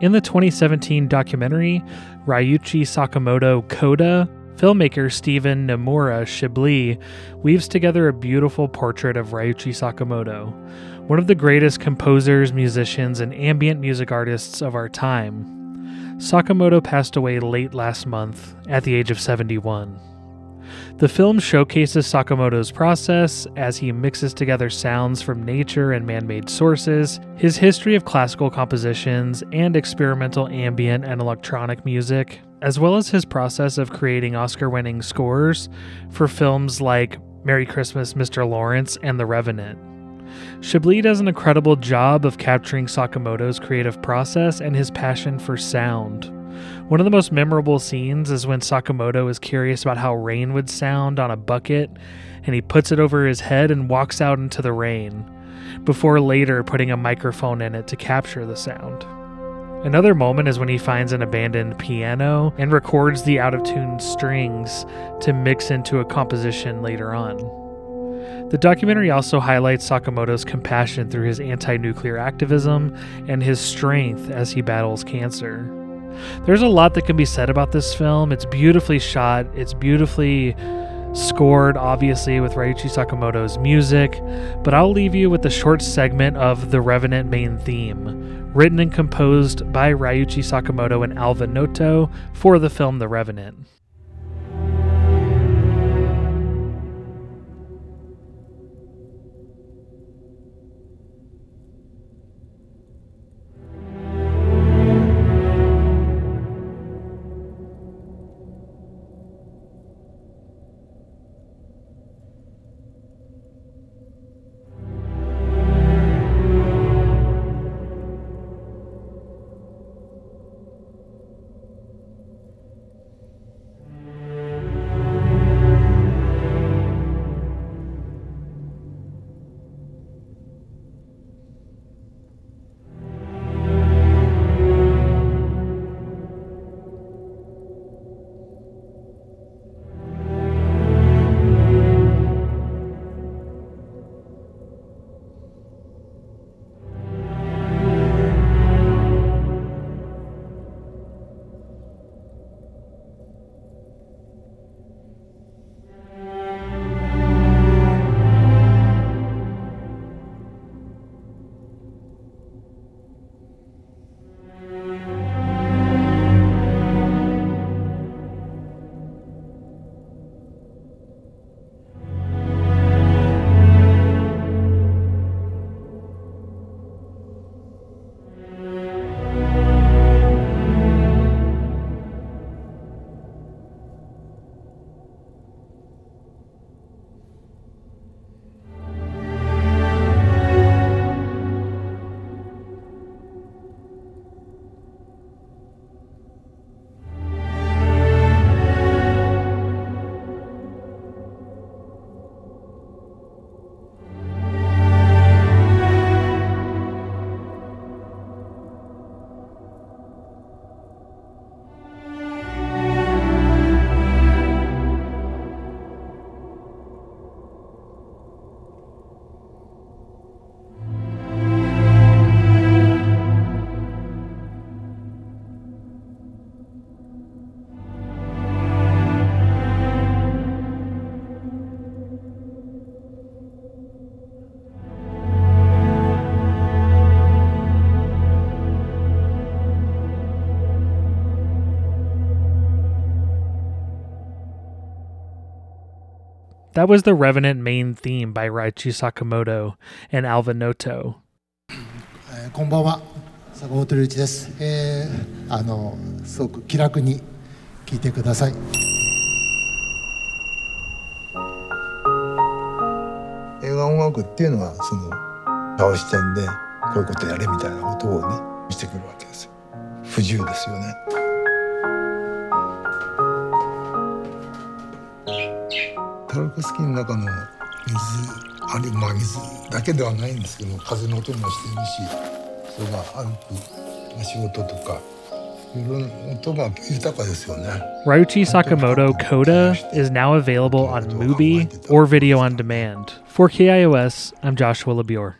In the 2017 documentary, Ryuichi Sakamoto Coda, filmmaker Stephen Nomura Schible weaves together a beautiful portrait of Ryuichi Sakamoto, one of the greatest composers, musicians, and ambient music artists of our time. Sakamoto passed away late last month at the age of 71. The film showcases Sakamoto's process as he mixes together sounds from nature and man made sources, his history of classical compositions and experimental ambient and electronic music, as well as his process of creating Oscar winning scores for films like Merry Christmas, Mr. Lawrence, and The Revenant. Schible does an incredible job of capturing Sakamoto's creative process and his passion for sound. One of the most memorable scenes is when Sakamoto is curious about how rain would sound on a bucket, and he puts it over his head and walks out into the rain, before later putting a microphone in it to capture the sound. Another moment is when he finds an abandoned piano and records the out of tune strings to mix into a composition later on. The documentary also highlights Sakamoto's compassion through his anti nuclear activism and his strength as he battles cancer. There's a lot that can be said about this film. It's beautifully shot, it's beautifully scored, obviously, with Ryuichi Sakamoto's music, but I'll leave you with a short segment of the Revenant main theme, written and composed by Ryuichi Sakamoto and Alva Noto for the film The Revenant. That was the Revenant main theme by Raichi Sakamoto and Alva Noto. えーこんばんは坂本龍一です、えーあのすごく気楽に聞いてください映画音楽っていうのはその顔視点でこういうことやれみたいなことをね見せてくるわけですよ。不自由ですよねタルコスキーの中の水あるいはまあ水だけではないんですけど風の音もしてるしそれが歩く仕事とか Ryuichi Sakamoto Coda is now available on Mubi or video on demand. For KIOS, I'm Joshua Labure.